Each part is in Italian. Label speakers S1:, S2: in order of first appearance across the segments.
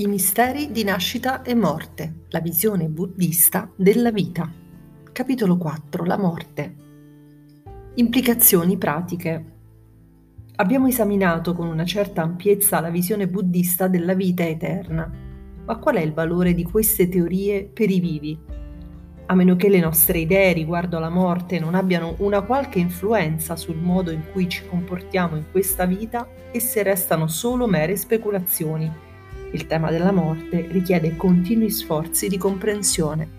S1: I misteri di nascita e morte, la visione buddista della vita. Capitolo 4. La morte. Implicazioni pratiche. Abbiamo esaminato con una certa ampiezza la visione buddista della vita eterna. Ma qual è il valore di queste teorie per i vivi? A meno che le nostre idee riguardo alla morte non abbiano una qualche influenza sul modo in cui ci comportiamo in questa vita, esse restano solo mere speculazioni il tema della morte richiede continui sforzi di comprensione.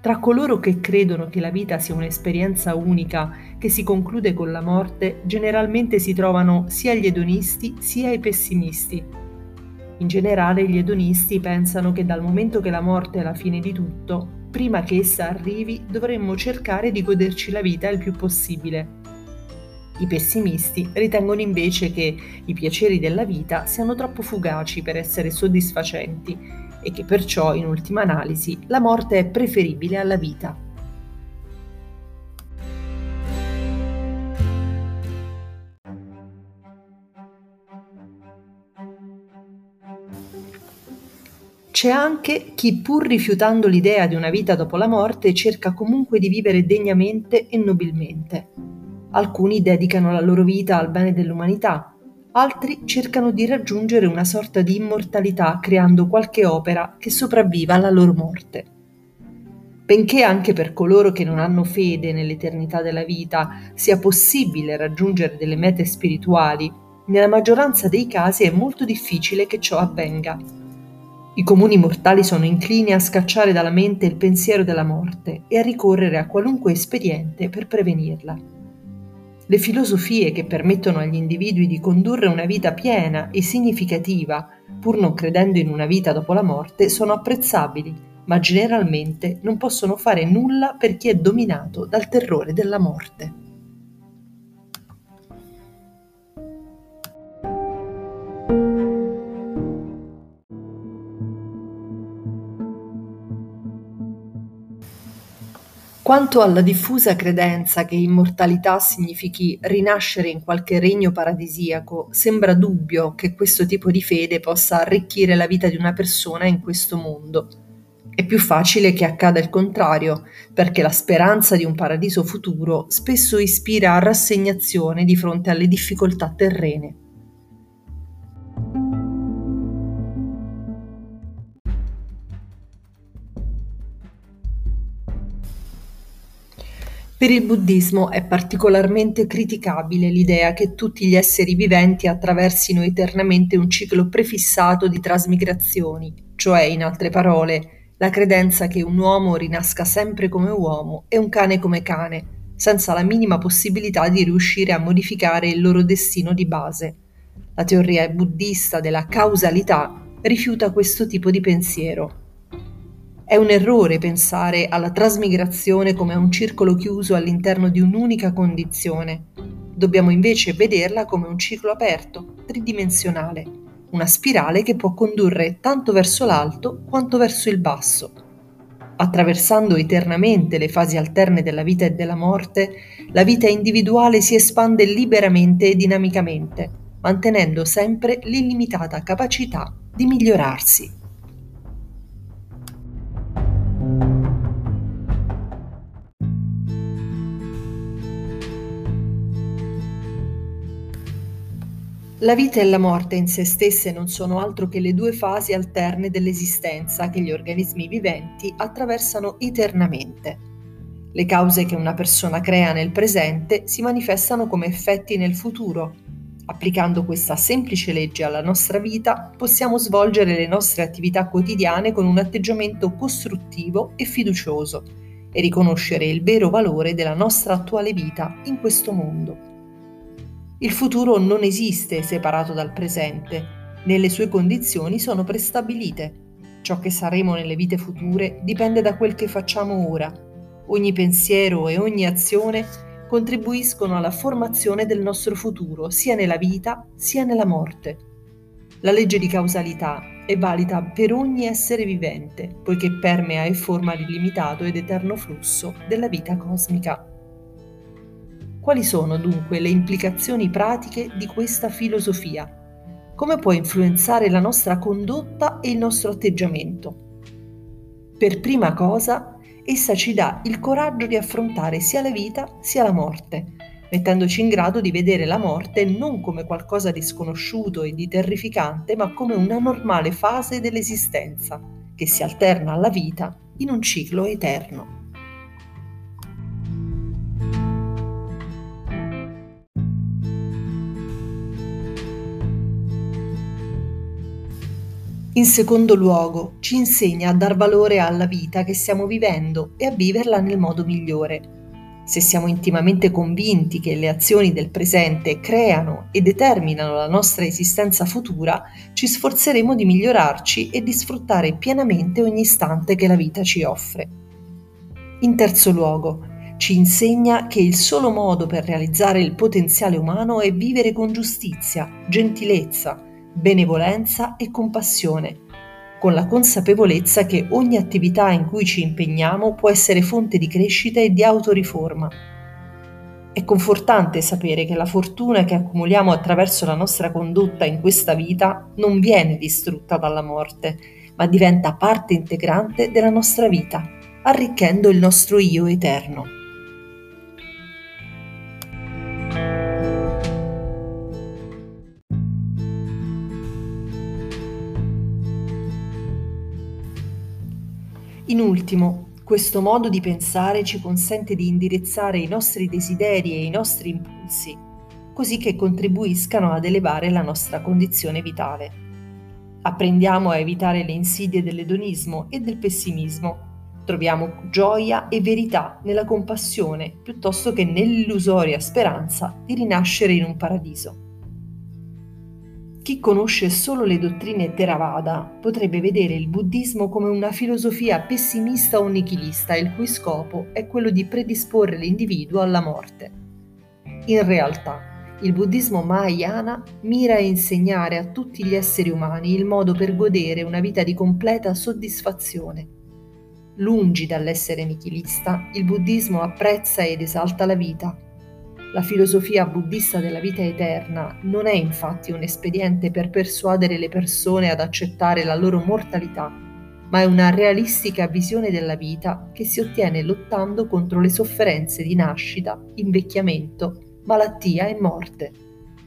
S1: Tra coloro che credono che la vita sia un'esperienza unica che si conclude con la morte, generalmente si trovano sia gli edonisti sia i pessimisti. In generale gli edonisti pensano che dal momento che la morte è la fine di tutto, prima che essa arrivi dovremmo cercare di goderci la vita il più possibile i pessimisti ritengono invece che i piaceri della vita siano troppo fugaci per essere soddisfacenti e che perciò, in ultima analisi, la morte è preferibile alla vita. C'è anche chi, pur rifiutando l'idea di una vita dopo la morte, cerca comunque di vivere degnamente e nobilmente. Alcuni dedicano la loro vita al bene dell'umanità, altri cercano di raggiungere una sorta di immortalità creando qualche opera che sopravviva alla loro morte. Benché anche per coloro che non hanno fede nell'eternità della vita sia possibile raggiungere delle mete spirituali, nella maggioranza dei casi è molto difficile che ciò avvenga. I comuni mortali sono inclini a scacciare dalla mente il pensiero della morte e a ricorrere a qualunque espediente per prevenirla. Le filosofie che permettono agli individui di condurre una vita piena e significativa, pur non credendo in una vita dopo la morte, sono apprezzabili, ma generalmente non possono fare nulla per chi è dominato dal terrore della morte. Quanto alla diffusa credenza che immortalità significhi rinascere in qualche regno paradisiaco, sembra dubbio che questo tipo di fede possa arricchire la vita di una persona in questo mondo. È più facile che accada il contrario, perché la speranza di un paradiso futuro spesso ispira a rassegnazione di fronte alle difficoltà terrene. Per il buddismo è particolarmente criticabile l'idea che tutti gli esseri viventi attraversino eternamente un ciclo prefissato di trasmigrazioni, cioè, in altre parole, la credenza che un uomo rinasca sempre come uomo e un cane come cane, senza la minima possibilità di riuscire a modificare il loro destino di base. La teoria buddista della causalità rifiuta questo tipo di pensiero. È un errore pensare alla trasmigrazione come a un circolo chiuso all'interno di un'unica condizione. Dobbiamo invece vederla come un ciclo aperto, tridimensionale, una spirale che può condurre tanto verso l'alto quanto verso il basso. Attraversando eternamente le fasi alterne della vita e della morte, la vita individuale si espande liberamente e dinamicamente, mantenendo sempre l'illimitata capacità di migliorarsi. La vita e la morte in se stesse non sono altro che le due fasi alterne dell'esistenza che gli organismi viventi attraversano eternamente. Le cause che una persona crea nel presente si manifestano come effetti nel futuro. Applicando questa semplice legge alla nostra vita, possiamo svolgere le nostre attività quotidiane con un atteggiamento costruttivo e fiducioso e riconoscere il vero valore della nostra attuale vita in questo mondo. Il futuro non esiste separato dal presente, né le sue condizioni sono prestabilite. Ciò che saremo nelle vite future dipende da quel che facciamo ora. Ogni pensiero e ogni azione contribuiscono alla formazione del nostro futuro, sia nella vita sia nella morte. La legge di causalità è valida per ogni essere vivente, poiché permea e forma l'illimitato ed eterno flusso della vita cosmica. Quali sono dunque le implicazioni pratiche di questa filosofia? come può influenzare la nostra condotta e il nostro atteggiamento. Per prima cosa, essa ci dà il coraggio di affrontare sia la vita sia la morte, mettendoci in grado di vedere la morte non come qualcosa di sconosciuto e di terrificante, ma come una normale fase dell'esistenza, che si alterna alla vita in un ciclo eterno. In secondo luogo, ci insegna a dar valore alla vita che stiamo vivendo e a viverla nel modo migliore. Se siamo intimamente convinti che le azioni del presente creano e determinano la nostra esistenza futura, ci sforzeremo di migliorarci e di sfruttare pienamente ogni istante che la vita ci offre. In terzo luogo, ci insegna che il solo modo per realizzare il potenziale umano è vivere con giustizia, gentilezza, benevolenza e compassione, con la consapevolezza che ogni attività in cui ci impegniamo può essere fonte di crescita e di autoriforma. È confortante sapere che la fortuna che accumuliamo attraverso la nostra condotta in questa vita non viene distrutta dalla morte, ma diventa parte integrante della nostra vita, arricchendo il nostro io eterno. In ultimo, questo modo di pensare ci consente di indirizzare i nostri desideri e i nostri impulsi, così che contribuiscano ad elevare la nostra condizione vitale. Apprendiamo a evitare le insidie dell'edonismo e del pessimismo. Troviamo gioia e verità nella compassione piuttosto che nell'illusoria speranza di rinascere in un paradiso. Chi conosce solo le dottrine Theravada potrebbe vedere il buddismo come una filosofia pessimista o nichilista, il cui scopo è quello di predisporre l'individuo alla morte. In realtà, il buddismo mahayana mira a insegnare a tutti gli esseri umani il modo per godere una vita di completa soddisfazione. Lungi dall'essere nichilista, il buddismo apprezza ed esalta la vita, la filosofia buddista della vita eterna non è infatti un espediente per persuadere le persone ad accettare la loro mortalità, ma è una realistica visione della vita che si ottiene lottando contro le sofferenze di nascita, invecchiamento, malattia e morte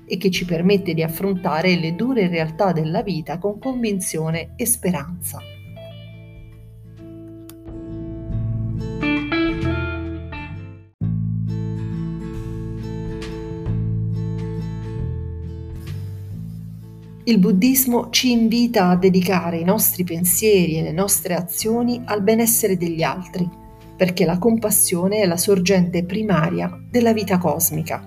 S1: e che ci permette di affrontare le dure realtà della vita con convinzione e speranza. Il buddismo ci invita a dedicare i nostri pensieri e le nostre azioni al benessere degli altri, perché la compassione è la sorgente primaria della vita cosmica.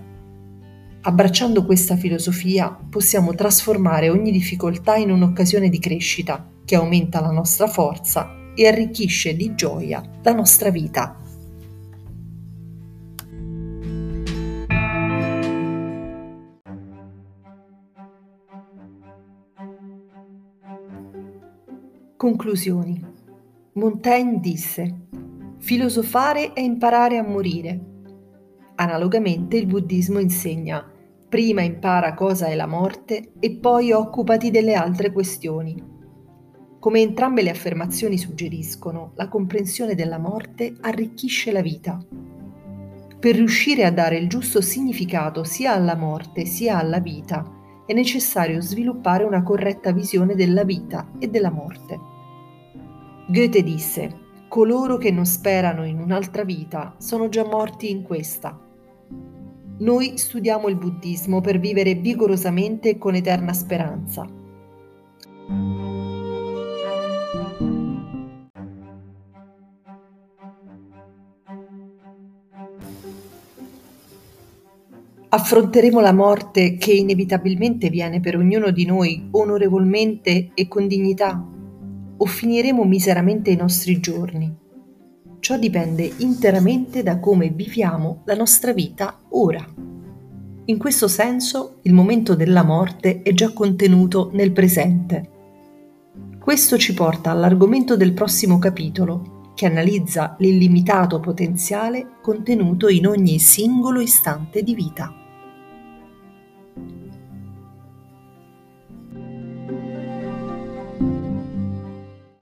S1: Abbracciando questa filosofia possiamo trasformare ogni difficoltà in un'occasione di crescita che aumenta la nostra forza e arricchisce di gioia la nostra vita. Conclusioni. Montaigne disse, filosofare è imparare a morire. Analogamente il buddismo insegna, prima impara cosa è la morte e poi occupati delle altre questioni. Come entrambe le affermazioni suggeriscono, la comprensione della morte arricchisce la vita. Per riuscire a dare il giusto significato sia alla morte sia alla vita, è necessario sviluppare una corretta visione della vita e della morte. Goethe disse, coloro che non sperano in un'altra vita sono già morti in questa. Noi studiamo il buddismo per vivere vigorosamente e con eterna speranza. Affronteremo la morte che inevitabilmente viene per ognuno di noi onorevolmente e con dignità o finiremo miseramente i nostri giorni. Ciò dipende interamente da come viviamo la nostra vita ora. In questo senso il momento della morte è già contenuto nel presente. Questo ci porta all'argomento del prossimo capitolo, che analizza l'illimitato potenziale contenuto in ogni singolo istante di vita.